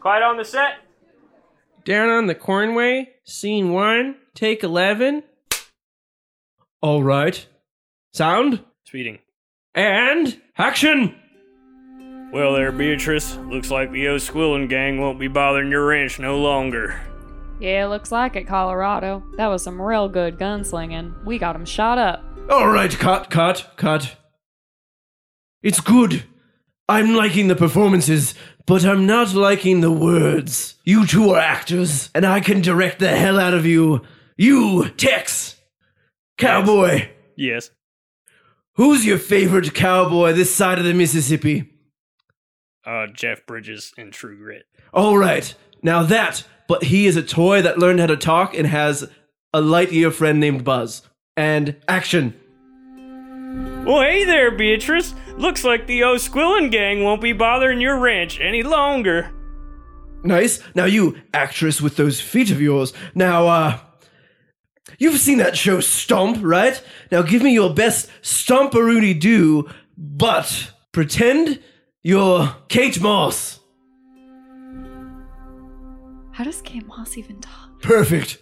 Quiet on the set. Down on the Cornway, scene one, take 11. All right. Sound Speeding. and action. Well there, Beatrice. Looks like the O'Squillen gang won't be bothering your ranch no longer. Yeah, looks like it, Colorado. That was some real good gunslinging. We got him shot up. All right, cut, cut, cut. It's good. I'm liking the performances, but I'm not liking the words. You two are actors, and I can direct the hell out of you. You, Tex. Cowboy. Yes. Who's your favorite cowboy this side of the Mississippi? Uh, Jeff Bridges in True Grit. All right. Now that, but he is a toy that learned how to talk and has a light year friend named Buzz. And action. Well, hey there, Beatrice. Looks like the O'Squillen gang won't be bothering your ranch any longer. Nice. Now you, actress with those feet of yours. Now, uh, you've seen that show Stomp, right? Now give me your best stomparoonie do, but pretend you're Kate Moss. How does Kate Moss even talk? Perfect.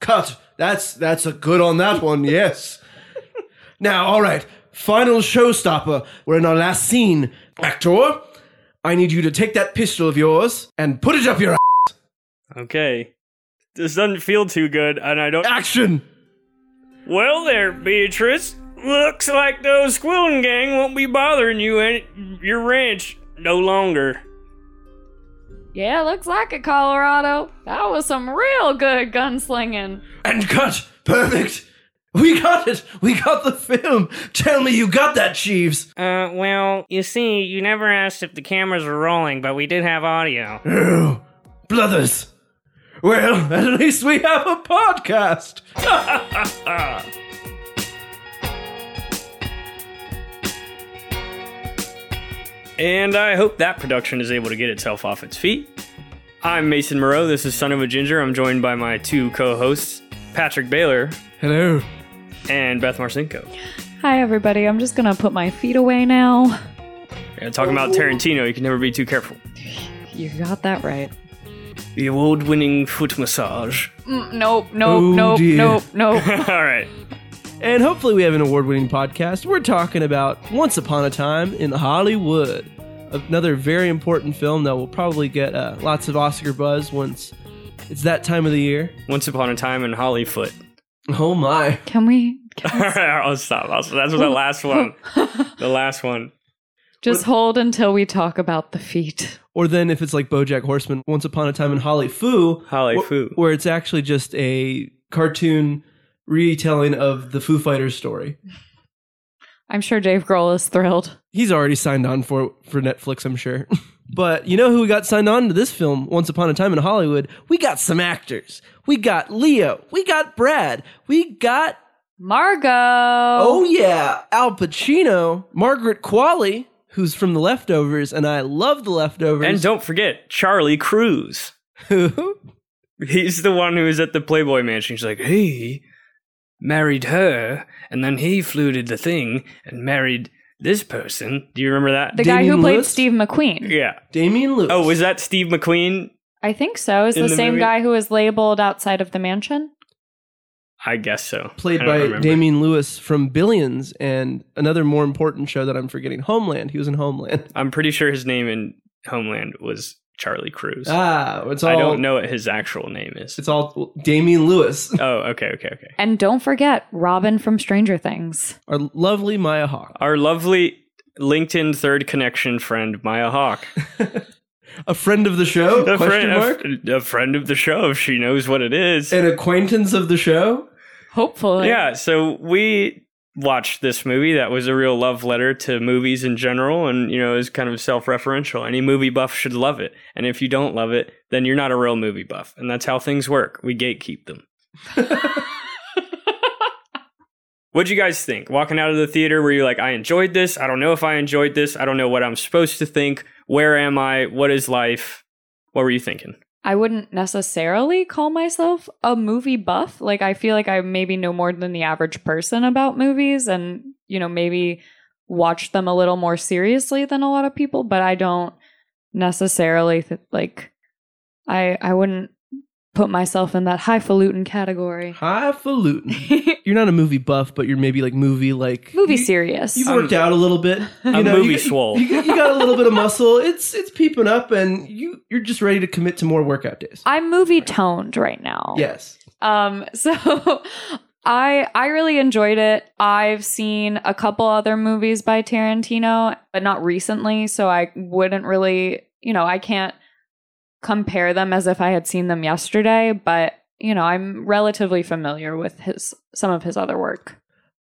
Cut. That's that's a good on that one. Yes. now, all right. Final showstopper. We're in our last scene. Actor, I need you to take that pistol of yours and put it up your ass. Okay. This doesn't feel too good, and I don't. action. Well, there, Beatrice. Looks like those O'Squillen gang won't be bothering you and your ranch no longer. Yeah, looks like it, Colorado. That was some real good gunslinging. And cut. Perfect. We got it. We got the film. Tell me you got that, Jeeves. Uh, well, you see, you never asked if the cameras were rolling, but we did have audio. Oh, brothers. Well, at least we have a podcast. And I hope that production is able to get itself off its feet. I'm Mason Moreau. This is Son of a Ginger. I'm joined by my two co hosts, Patrick Baylor Hello. And Beth Marcinko. Hi, everybody. I'm just gonna put my feet away now. Yeah, talking about Tarantino, you can never be too careful. You got that right. The award winning foot massage. Mm, nope, nope, Oh, nope, dear. nope, nope. All right. And hopefully, we have an award winning podcast. We're talking about Once Upon a Time in Hollywood. Another very important film that will probably get uh, lots of Oscar buzz once it's that time of the year. Once upon a time in Hollyfoot. Oh my. Can we All right, I'll stop. I'll, that's the last one. The last one. just hold until we talk about the feet? Or then if it's like Bojack Horseman, Once Upon a Time in Holly Foo, Holly wh- Foo. where it's actually just a cartoon retelling of the Foo Fighters story. I'm sure Dave Grohl is thrilled. He's already signed on for for Netflix, I'm sure. but you know who got signed on to this film, Once Upon a Time in Hollywood? We got some actors. We got Leo. We got Brad. We got Margot. oh yeah, Al Pacino, Margaret Qualley, who's from The Leftovers, and I love The Leftovers. And don't forget Charlie Cruz. Who? He's the one who was at the Playboy Mansion. He's like, he married her, and then he fluted the thing and married this person. Do you remember that? the guy who Damian played Lewis? Steve McQueen. yeah. Damian Lewis. Oh, was that Steve McQueen? I think so. Is In the, the same movie? guy who was labeled outside of the mansion? I guess so. played don't by remember. Damian Lewis from Billions and another more important show that I'm forgetting, Homeland. He was in Homeland. I'm pretty sure his name in Homeland was Charlie Cruz. Ah, it's all. I don't know what his actual name is. It's all Damian Lewis, Oh, okay, okay, okay. And don't forget Robin from Stranger Things. our lovely Maya Hawke, Our lovely LinkedIn third connection friend Maya Hawke, a friend of the show? a question friend, mark. a, a friend of the show. If she knows what it is. An acquaintance of the show. Hopefully. Yeah, so we watched this movie that was a real love letter to movies in general and you know is kind of self-referential. Any movie buff should love it. And if you don't love it then you're not a real movie buff. And that's how things work. We gatekeep them. What'd you guys think? Walking out of the theater were you like i enjoyed this. I don't know if i enjoyed this. I don't know what i'm supposed to think. Where am i? What is life? What were you thinking I wouldn't necessarily call myself a movie buff. Like, I feel like I maybe know more than the average person about movies and, you know, maybe watch them a little more seriously than a lot of people, but I don't necessarily th- like I I wouldn't put myself in that highfalutin category. Highfalutin. you're not a movie buff, but you're maybe like movie like Movie you, serious. You've worked out a little bit. You I'm know, movie you, swole. You, you got a little bit of muscle. It's it's peeping up, and you you're just ready to commit to more workout days. I'm movie toned right now. Yes. Um, so I I really enjoyed it. I've seen a couple other movies by Tarantino, but not recently, so I wouldn't really, you know, I can't compare them as if I had seen them yesterday, but you know, I'm relatively familiar with his some of his other work.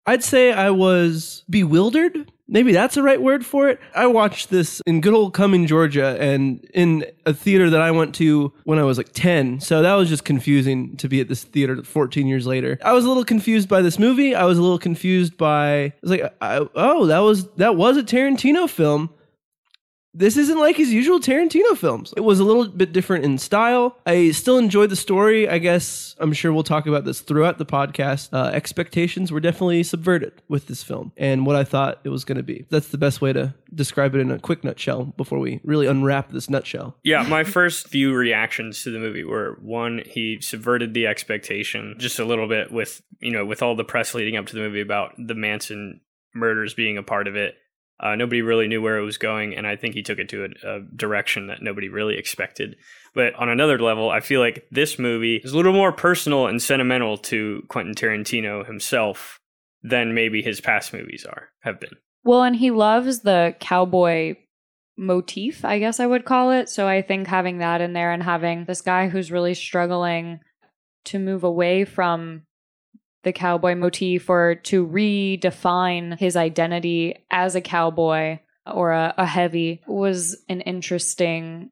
I'd say I was bewildered. Maybe that's the right word for it. I watched this in good old Cumming, Georgia, and in a theater that I went to when I was like 10. So that was just confusing to be at this theater 14 years later. I was a little confused by this movie. I was a little confused by, I was like, I, oh, that was, that was a Tarantino film this isn't like his usual Tarantino films. It was a little bit different in style. I still enjoyed the story. I guess I'm sure we'll talk about this throughout the podcast. Uh, expectations were definitely subverted with this film and what I thought it was going to be. That's the best way to describe it in a quick nutshell before we really unwrap this nutshell. Yeah, my first few reactions to the movie were one, he subverted the expectation just a little bit with, you know, with all the press leading up to the movie about the Manson murders being a part of it. Uh, nobody really knew where it was going, and I think he took it to a, a, direction that nobody really expected. But on another level, I feel like this movie is a little more personal and sentimental to Quentin Tarantino himself than maybe his past movies are have been. Well, and he loves the cowboy motif, I guess I would call it. So I think having that in there and having this guy who's really struggling to move away from the cowboy motif or to redefine his identity as a cowboy or a, a heavy was an interesting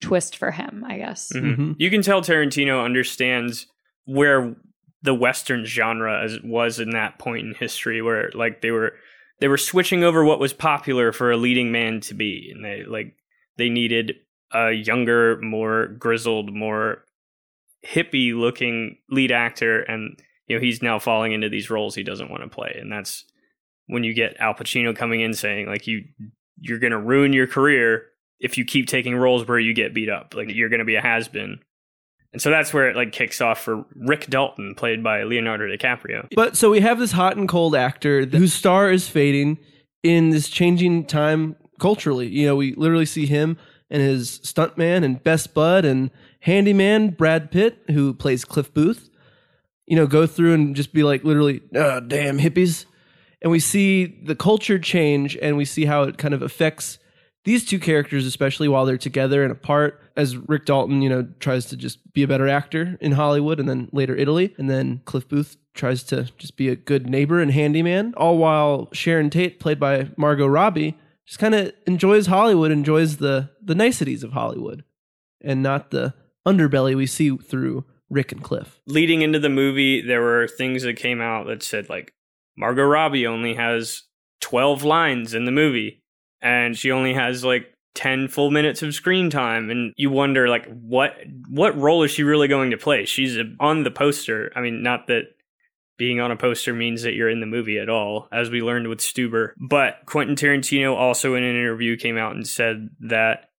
twist for him, I guess. Mm-hmm. Mm-hmm. You can tell Tarantino understands where the western genre as was in that point in history where like they were they were switching over what was popular for a leading man to be and they like they needed a younger more grizzled more hippie looking lead actor and you know he's now falling into these roles he doesn't want to play. And that's when you get Al Pacino coming in saying like you you're going to ruin your career if you keep taking roles where you get beat up. Like you're going to be a has-been. And so that's where it like kicks off for Rick Dalton played by Leonardo DiCaprio. But so we have this hot and cold actor whose star is fading in this changing time culturally. You know, we literally see him and his stuntman and best bud and handyman Brad Pitt, who plays Cliff Booth, you know, go through and just be like literally, oh, damn hippies. And we see the culture change and we see how it kind of affects these two characters, especially while they're together and apart, as Rick Dalton, you know, tries to just be a better actor in Hollywood and then later Italy. And then Cliff Booth tries to just be a good neighbor and handyman, all while Sharon Tate, played by Margot Robbie, just kind of enjoys Hollywood, enjoys the the niceties of Hollywood, and not the underbelly we see through Rick and Cliff. leading into the movie there were things that came out that said like Margot Robbie only has 12 lines in the movie and she only has like 10 full minutes of screen time and you wonder like what what role is she really going to play? She's on the poster. I mean not that being on a poster means that you're in the movie at all as we learned with stuber but quentin tarantino also in an interview came out and said that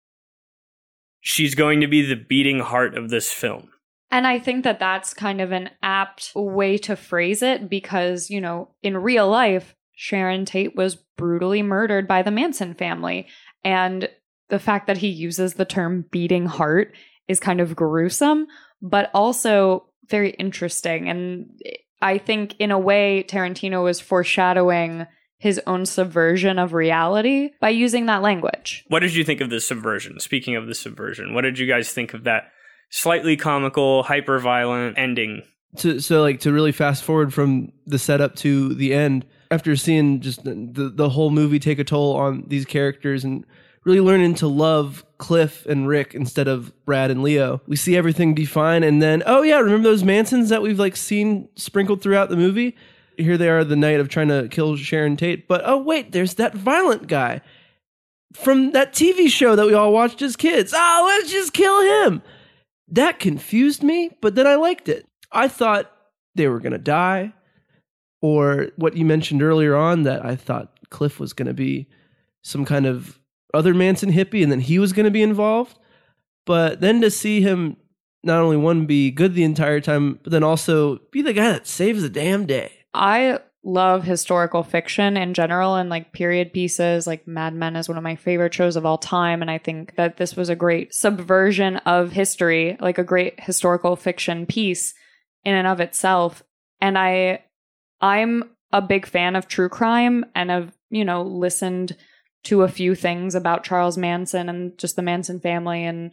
she's going to be the beating heart of this film And I think that that's kind of an apt way to phrase it because, you know, in real life, Sharon Tate was brutally murdered by the Manson family. And the fact that he uses the term beating heart is kind of gruesome, but also very interesting. And I think, in a way, Tarantino was foreshadowing his own subversion of reality by using that language. What did you think of the subversion? Speaking of the subversion, what did you guys think of that slightly comical, hyper violent ending? so like to really fast forward from the setup to the end after seeing just the the whole movie take a toll on these characters and really learning to love Cliff and Rick instead of Brad and Leo. We see everything be fine and then oh yeah, remember those Mansons that we've like seen sprinkled throughout the movie? Here they are the night of trying to kill Sharon Tate. But oh wait, there's that violent guy from that TV show that we all watched as kids. Oh, let's just kill him. That confused me, but then I liked it. I thought they were going to die, or what you mentioned earlier on that I thought Cliff was going to be some kind of other Manson hippie and then he was going to be involved. but then to see him not only one be good the entire time, but then also be the guy that saves the damn day. I love historical fiction in general and like period pieces. Like Mad Men is one of my favorite shows of all time. And I think that this was a great subversion of history, like a great historical fiction piece in and of itself. And I, I'm a big fan of true crime and have, you know, listened to a few things about Charles Manson and just the Manson family and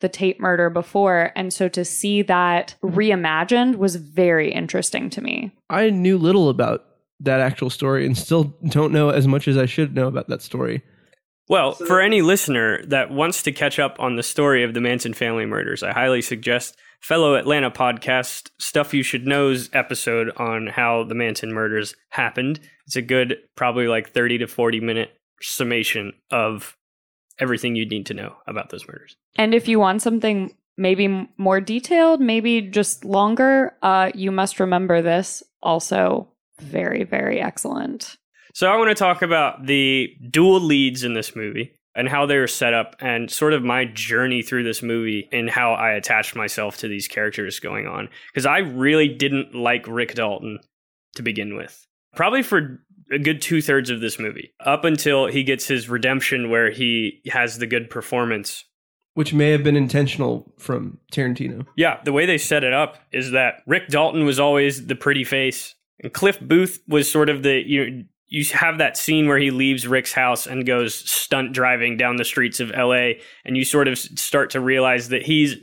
the Tate murder before. And so to see that reimagined was very interesting to me. I knew little about that actual story and still don't know as much as I should know about that story. Well, for any listener that wants to catch up on the story of the Manson family murders, I highly suggest fellow Atlanta podcast Stuff You Should Know's episode on how the Manson murders happened. It's a good, probably like 30 to 40 minute summation of everything you need to know about those murders. And if you want something maybe more detailed, maybe just longer, uh, you must remember this. Also, very, very excellent. So, I want to talk about the dual leads in this movie and how they were set up and sort of my journey through this movie and how I attached myself to these characters going on. Because I really didn't like Rick Dalton to begin with. Probably for a good two thirds of this movie, up until he gets his redemption where he has the good performance. Which may have been intentional from Tarantino. Yeah, the way they set it up is that Rick Dalton was always the pretty face, and Cliff Booth was sort of the you you have that scene where he leaves Rick's house and goes stunt driving down the streets of LA, and you sort of start to realize that he's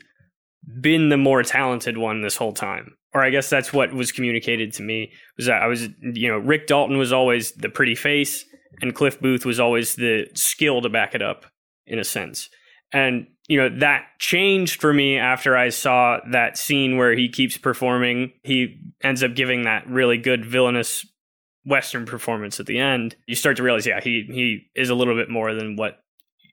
been the more talented one this whole time or I guess that's what was communicated to me was that I was, you know, Rick Dalton was always the pretty face and Cliff Booth was always the skill to back it up in a sense. And, you know, that changed for me after I saw that scene where he keeps performing. He ends up giving that really good villainous Western performance at the end. You start to realize, yeah, he, he is a little bit more than what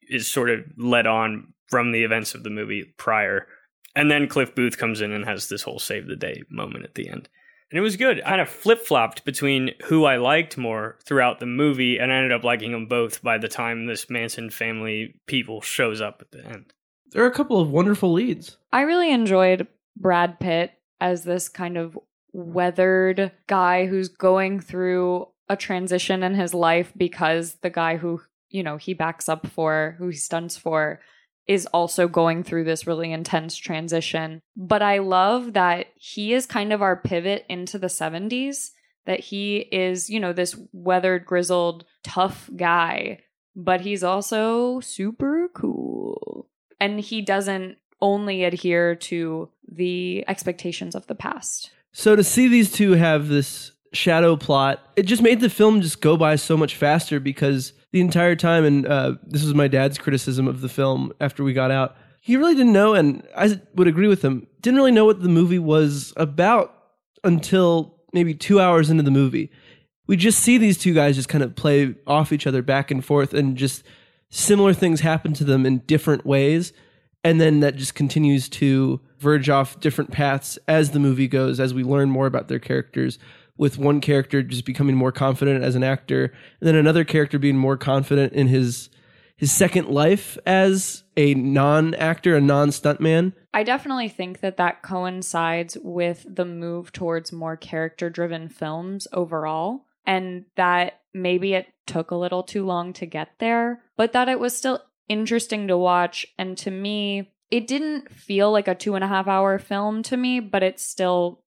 is sort of led on from the events of the movie prior. And then Cliff Booth comes in and has this whole save the day moment at the end. And it was good. I kind of flip flopped between who I liked more throughout the movie, and I ended up liking them both by the time this Manson family people shows up at the end. There are a couple of wonderful leads. I really enjoyed Brad Pitt as this kind of weathered guy who's going through a transition in his life because the guy who, you know, he backs up for, who he stunts for, is also going through this really intense transition. But I love that he is kind of our pivot into the 70s, that he is, you know, this weathered, grizzled, tough guy, but he's also super cool. And he doesn't only adhere to the expectations of the past. So to see these two have this shadow plot, it just made the film just go by so much faster because the entire time, and uh, this was my dad's criticism of the film after we got out. He really didn't know, and I would agree with him. Didn't really know what the movie was about until maybe two hours into the movie. We just see these two guys just kind of play off each other back and forth, and just similar things happen to them in different ways. And then that just continues to verge off different paths as the movie goes, as we learn more about their characters with one character just becoming more confident as an actor, and then another character being more confident in his his second life as a non-actor, a non-stuntman. I definitely think that that coincides with the move towards more character-driven films overall, and that maybe it took a little too long to get there, but that it was still interesting to watch. And to me, it didn't feel like a two and a half hour film to me, but it still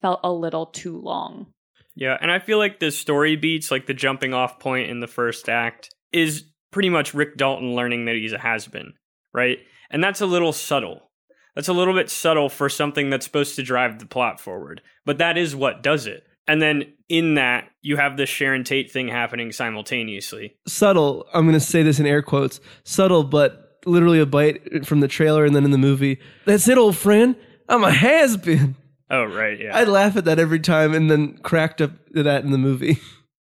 felt a little too long. Yeah, and I feel like the story beats, like the jumping off point in the first act, is pretty much Rick Dalton learning that he's a has been, right? And that's a little subtle. That's a little bit subtle for something that's supposed to drive the plot forward. But that is what does it. And then in that, you have the Sharon Tate thing happening simultaneously. Subtle, I'm going to say this in air quotes subtle, but literally a bite from the trailer and then in the movie. That's it, old friend. I'm a has been. Oh, right. Yeah. I laugh at that every time and then cracked up to that in the movie.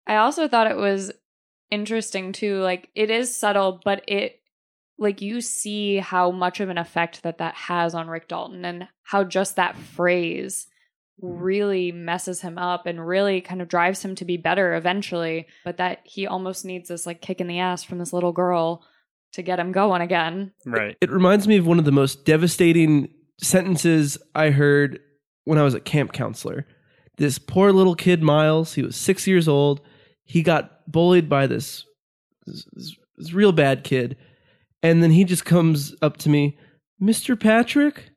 I also thought it was interesting too. Like, it is subtle, but it, like, you see how much of an effect that that has on Rick Dalton and how just that phrase Mm-hmm. really messes him up and really kind of drives him to be better eventually. But that he almost needs this, like, kick in the ass from this little girl to get him going again. Right. It reminds me of one of the most devastating sentences I heard when I was a camp counselor. This poor little kid, Miles, he was six years old. He got bullied by this, this, this real bad kid. And then he just comes up to me, Mr. Patrick,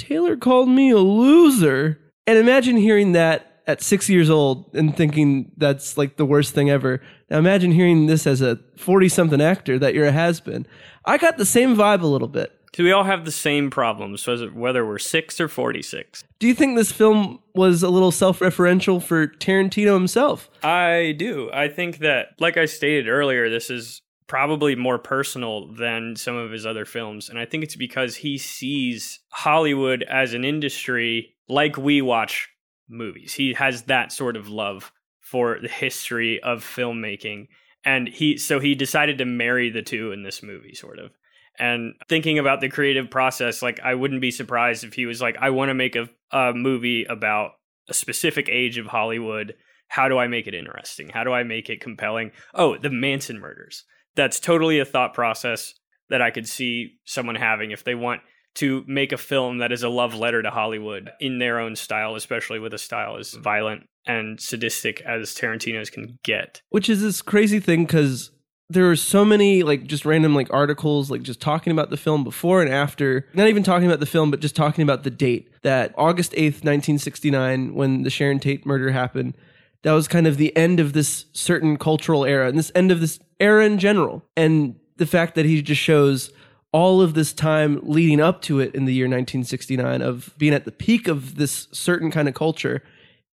Taylor called me a loser. And imagine hearing that at six years old and thinking that's like the worst thing ever. Now imagine hearing this as a 40 something actor that you're a has been. I got the same vibe a little bit. So we all have the same problems, so whether we're six or 46. Do you think this film was a little self referential for Tarantino himself? I do. I think that, like I stated earlier, this is probably more personal than some of his other films. And I think it's because he sees Hollywood as an industry like we watch movies. He has that sort of love for the history of filmmaking. And he, so he decided to marry the two in this movie, sort of. And thinking about the creative process, like I wouldn't be surprised if he was like, I want to make a, a movie about a specific age of Hollywood. How do I make it interesting? How do I make it compelling? Oh, the Manson murders that's totally a thought process that I could see someone having if they want to make a film that is a love letter to Hollywood in their own style, especially with a style as mm-hmm. violent and sadistic as Tarantino's can get. Which is this crazy thing because there are so many like just random like articles like just talking about the film before and after not even talking about the film but just talking about the date that august 8th 1969 when the sharon tate murder happened that was kind of the end of this certain cultural era and this end of this era in general. And the fact that he just shows all of this time leading up to it in the year 1969 of being at the peak of this certain kind of culture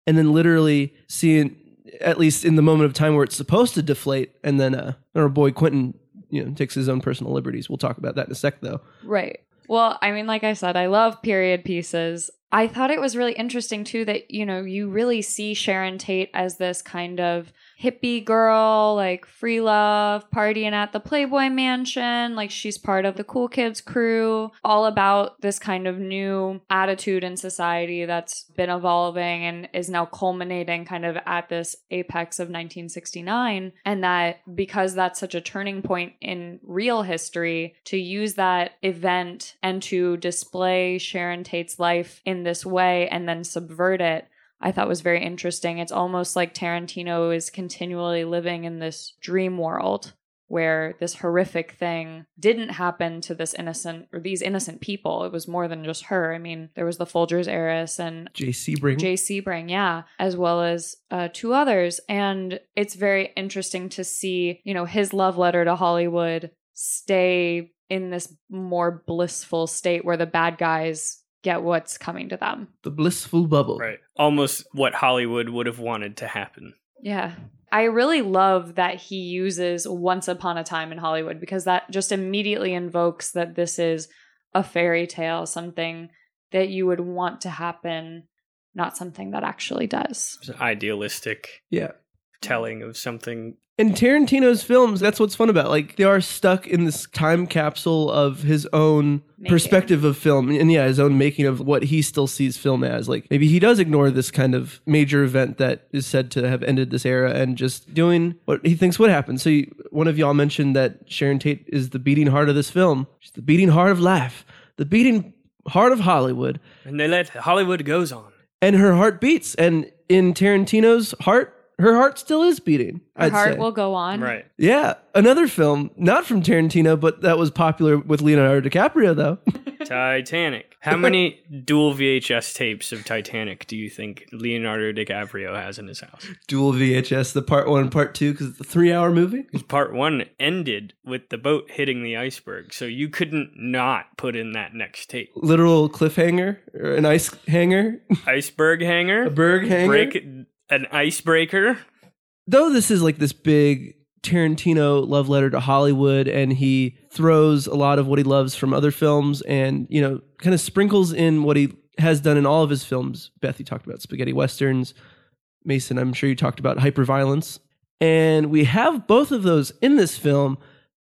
and then literally seeing at least in the moment of time where it's supposed to deflate and then uh, our boy quentin you know takes his own personal liberties we'll talk about that in a sec though Right. Well, I mean, like I said, I love period pieces. I thought it was really interesting too that, you know, you really see Sharon Tate as this kind of hippie girl, like free love, partying at the Playboy Mansion. Like she's part of the cool kids crew, all about this kind of new attitude in society that's been evolving and is now culminating kind of at this apex of 1969. And that because that's such a turning point in real history, to use that event and to display Sharon Tate's life in this way and then subvert it I thought was very interesting. It's almost like Tarantino is continually living in this dream world where this horrific thing didn't happen to this innocent or these innocent people. It was more than just her. I mean, there was the Folgers heiress and Jay Sebring. Jay Sebring, yeah, as well as uh, two others. And it's very interesting to see, you know, his love letter to Hollywood stay in this more blissful state where the bad guys get what's coming to them. the blissful bubble Right. Almost what Hollywood would have wanted to happen. Yeah. I really love that he uses Once Upon a Time in Hollywood because that just immediately invokes that this is a fairy tale, something that you would want to happen, not something that actually does. It's idealistic yeah telling of something. in Tarantino's films, that's what's fun about. Like they are stuck in this time capsule of his own Making. perspective of film, and yeah, his own making of what he still sees film as. Like maybe he does ignore this kind of major event that is said to have ended this era, and just doing what he thinks would happen. So you, one of y'all mentioned that Sharon Tate is the beating heart of this film. She's the beating heart of life, the beating heart of Hollywood, And they let Hollywood goes on. and her heart beats. And in Tarantino's heart, her heart still is beating. Her I'd heart say. will go on. Right. Yeah, another film, not from Tarantino, but that was popular with Leonardo DiCaprio, though. Titanic. How many dual VHS tapes of Titanic do you think Leonardo DiCaprio has in his house? Dual VHS, the part one and part two, because it's a three hour movie. Part one ended with the boat hitting the iceberg, so you couldn't not put in that next tape. Literal cliffhanger, or an ice hanger, Iceberg hanger, a berg hanger. break an icebreaker. Though this is like this big Tarantino love letter to Hollywood, and he throws a lot of what he loves from other films and, you know, kind of sprinkles in what he has done in all of his films. Beth, you talked about spaghetti westerns. Mason, I'm sure you talked about hyperviolence. And we have both of those in this film,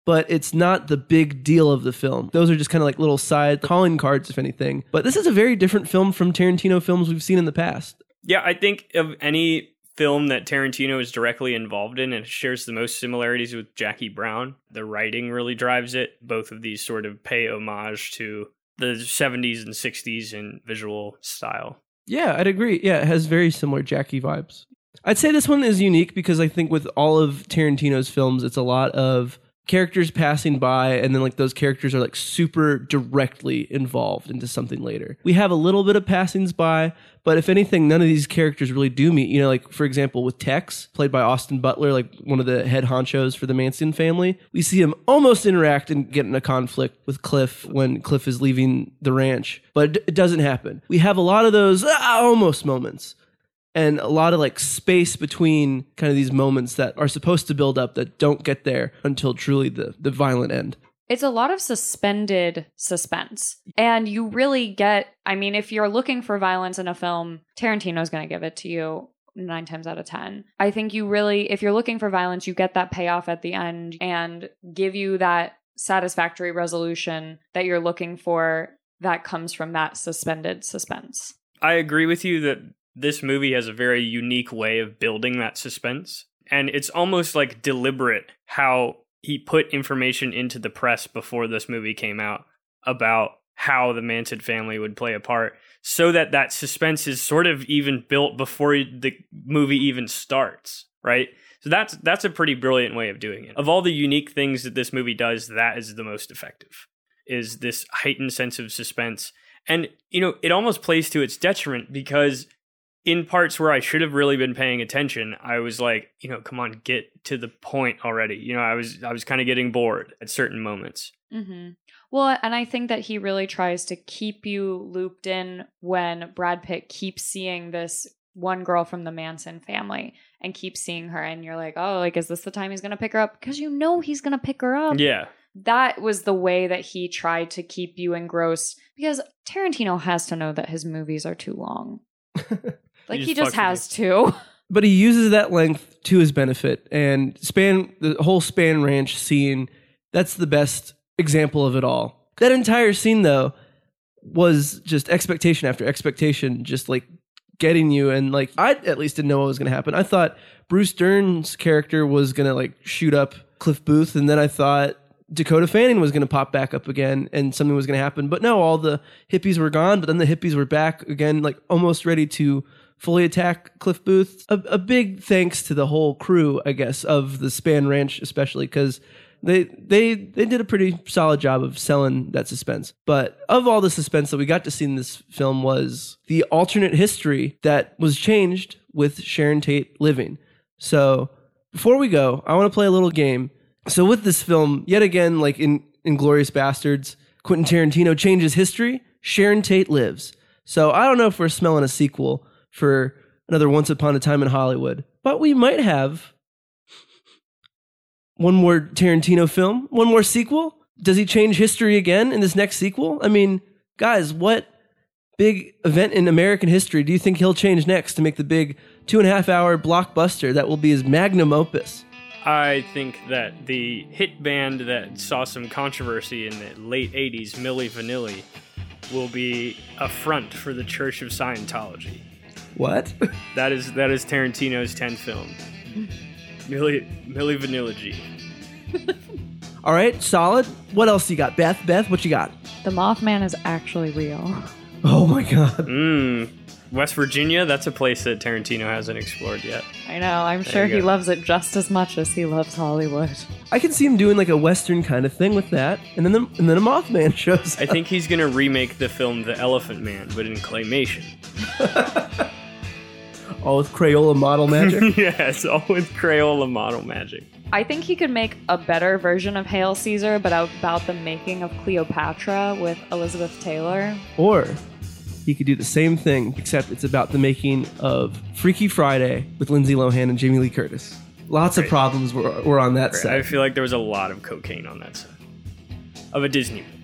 but it's not the big deal of the film. Those are just kind of like little side calling cards, if anything. But this is a very different film from Tarantino films we've seen in the past. Yeah, I think of any film that Tarantino is directly involved in and shares the most similarities with Jackie Brown. The writing really drives it. Both of these sort of pay homage to the 70s and 60s in visual style. Yeah, I'd agree. Yeah, it has very similar Jackie vibes. I'd say this one is unique because I think with all of Tarantino's films, it's a lot of characters passing by and then like those characters are like super directly involved into something later. We have a little bit of passings by, but if anything, none of these characters really do meet. You know, like for example, with Tex, played by Austin Butler, like one of the head honchos for the Manson family, we see him almost interact and get in a conflict with Cliff when Cliff is leaving the ranch, but it doesn't happen. We have a lot of those ah, almost moments and a lot of like space between kind of these moments that are supposed to build up that don't get there until truly the the violent end. It's a lot of suspended suspense. And you really get, I mean, if you're looking for violence in a film, Tarantino's going to give it to you nine times out of 10. I think you really, if you're looking for violence, you get that payoff at the end and give you that satisfactory resolution that you're looking for that comes from that suspended suspense. I agree with you that this movie has a very unique way of building that suspense. And it's almost like deliberate how he put information into the press before this movie came out about how the Manson family would play a part so that that suspense is sort of even built before the movie even starts, right? So that's that's a pretty brilliant way of doing it. Of all the unique things that this movie does, that is the most effective. Is this heightened sense of suspense. And you know, it almost plays to its detriment because in parts where I should have really been paying attention, I was like, you know, come on, get to the point already. You know, I was I was kind of getting bored at certain moments. Mm-hmm. Well, and I think that he really tries to keep you looped in when Brad Pitt keeps seeing this one girl from the Manson family and keeps seeing her, and you're like, oh, like, is this the time he's gonna pick her up? Because you know he's gonna pick her up. Yeah. That was the way that he tried to keep you engrossed because Tarantino has to know that his movies are too long. Like He he just just has to. But he uses that length to his benefit and span the whole Spahn ranch scene. That's the best example of it all. That entire scene though was just expectation after expectation, just like getting you and like I at least didn't know what was going to happen. I thought Bruce Dern's character was going to like shoot up Cliff Booth and then I thought Dakota Fanning was going to pop back up again and something was going to happen. But no, all the hippies were gone, but then the hippies were back again like almost ready to fully attack Cliff Booth. A, a big thanks to the whole crew, I guess, of the Spahn Ranch especially cuz they they they did a pretty solid job of selling that suspense. But of all the suspense that we got to see in this film was the alternate history that was changed with Sharon Tate living. So before we go, I want to play a little game. So with this film, yet again, like in Inglourious Basterds, Quentin Tarantino changes history. Sharon Tate lives. So I don't know if we're smelling a sequel for another Once Upon a Time in Hollywood, but we might have one more Tarantino film, one more sequel. Does he change history again in this next sequel? I mean, guys, what big event in American history do you think he'll change next to make the big two and a half hour blockbuster that will be his magnum opus? I think that the hit band that saw some controversy in the late 80s, Milli Vanilli, will be a front for the Church of Scientology. What? That is that is Tarantino's 10th film. Milli Milli Vanilli. All right, solid. What else you got? Beth, Beth, what you got? The Mothman is actually real. Oh my god. Mmm. West Virginia, that's a place that Tarantino hasn't explored yet. I know. I'm There sure you he go. loves it just as much as he loves Hollywood. I can see him doing like a western kind of thing with that, and then the, and then a Mothman shows. I up. think he's gonna remake the film The Elephant Man, but in claymation. All with Crayola model magic. yes, all with Crayola model magic. I think he could make a better version of Hail Caesar, but about the making of Cleopatra with Elizabeth Taylor. or he could do the same thing, except it's about the making of Freaky Friday with Lindsay Lohan and Jamie Lee Curtis. Lots of problems were, were on that side. I feel like there was a lot of cocaine on that set of a Disney. movie.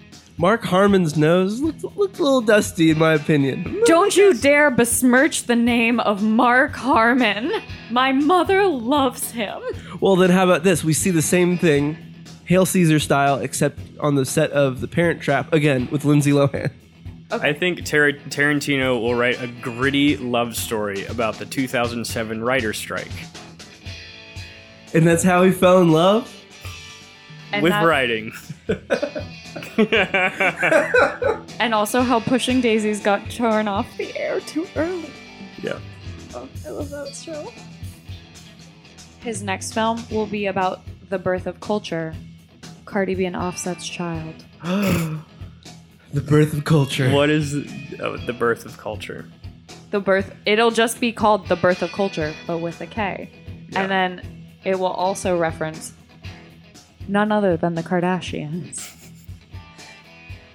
Mark Harmon's nose looks, looked a little dusty, in my opinion. Don't you dare besmirch the name of Mark Harmon. My mother loves him. Well, then how about this? We see the same thing, Hail Caesar style, except on the set of The Parent Trap again with Lindsay Lohan. Okay. I think Tar- Tarantino will write a gritty love story about the 2007 writer strike And that's how he fell in love? and, with that- writing. and also how Pushing Daisies got torn off the air too early. Yeah. Oh, I love that show. His next film will be about the birth of culture. Cardi B and Offset's child. The birth of culture. what is oh, the birth of culture? The birth. It'll just be called the birth of culture, but with a K. yeah. And then it will also reference none other than the Kardashians.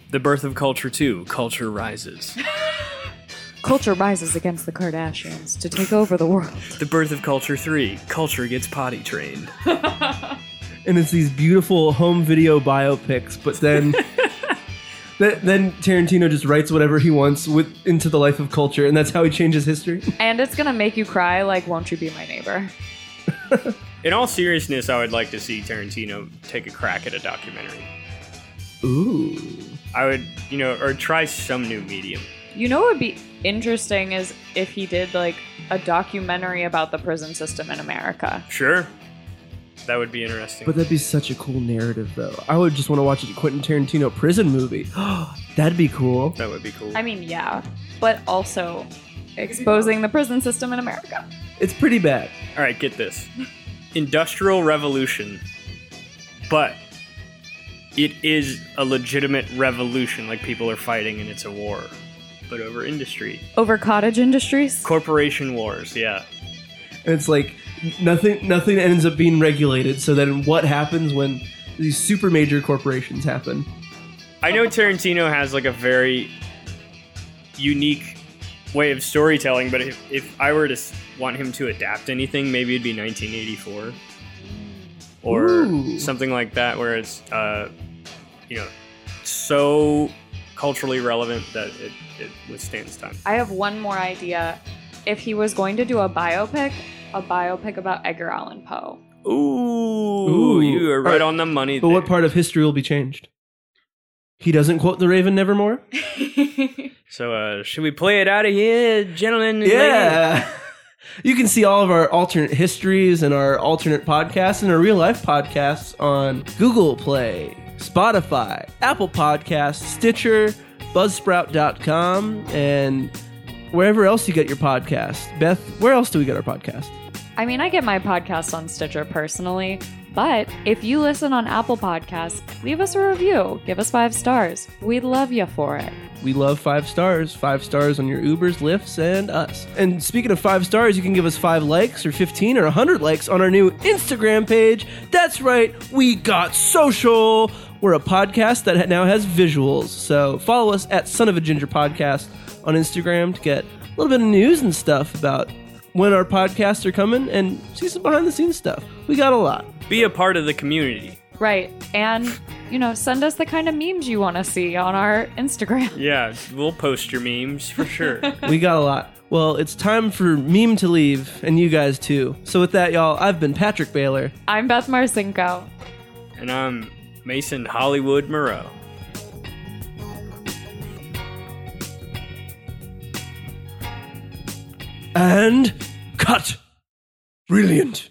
The birth of culture too. Culture rises. Culture rises against the Kardashians to take over the world. The birth of culture three. Culture gets potty trained. and it's these beautiful home video biopics, but then th- then Tarantino just writes whatever he wants with into the life of culture, and that's how he changes history. And it's gonna make you cry like Won't You Be My Neighbor? In all seriousness, I would like to see Tarantino take a crack at a documentary. Ooh. I would, you know, or try some new medium. You know what would be interesting is if he did like a documentary about the prison system in America. Sure. That would be interesting. But that'd be such a cool narrative, though. I would just want to watch a Quentin Tarantino prison movie. that'd be cool. that would be cool. I mean, yeah, but also exposing the prison system in America. It's pretty bad. All right, get this. Industrial revolution, but it is a legitimate revolution like people are fighting and it's a war, but over industry. Over cottage industries? Corporation wars, yeah. And it's like nothing nothing ends up being regulated. So then what happens when these super major corporations happen? I know Tarantino has like a very unique way of storytelling, but if, if I were to want him to adapt anything, maybe it'd be 1984 or Ooh. something like that, where it's uh, you know so culturally relevant that it, it withstands time. I have one more idea. If he was going to do a biopic, a biopic about Edgar Allan Poe. Ooh, Ooh. you are right Alright, on the money. But what part of history will be changed? He doesn't quote the Raven Nevermore? So, uh, should we play it out of here, gentlemen? and ladies? Yeah. You can see all of our alternate histories and our alternate podcasts and our real life podcasts on Google Play, Spotify, Apple Podcasts, Stitcher, Buzzsprout.com, and wherever else you get your podcast. Beth, where else do we get our podcast? I mean, I get my podcast on Stitcher personally, but if you listen on Apple Podcasts, leave us a review. Give us five stars. We'd love you for it. We love five stars. Five stars on your Ubers, Lyfts, and us. And speaking of five stars, you can give us five likes or 15 or 100 likes on our new Instagram page. That's right, we got social. We're a podcast that now has visuals. So follow us at Son of a Ginger Podcast on Instagram to get a little bit of news and stuff about when our podcasts are coming and see some behind the scenes stuff. We got a lot. Be a part of the community. Right. And, you know, send us the kind of memes you want to see on our Instagram. Yeah, we'll post your memes for sure. We got a lot. Well, it's time for meme to leave, and you guys too. So with that, y'all, I've been Patrick Baylor. I'm Beth Marcinko. and I'm Mason Hollywood Moreau. And cut. Brilliant.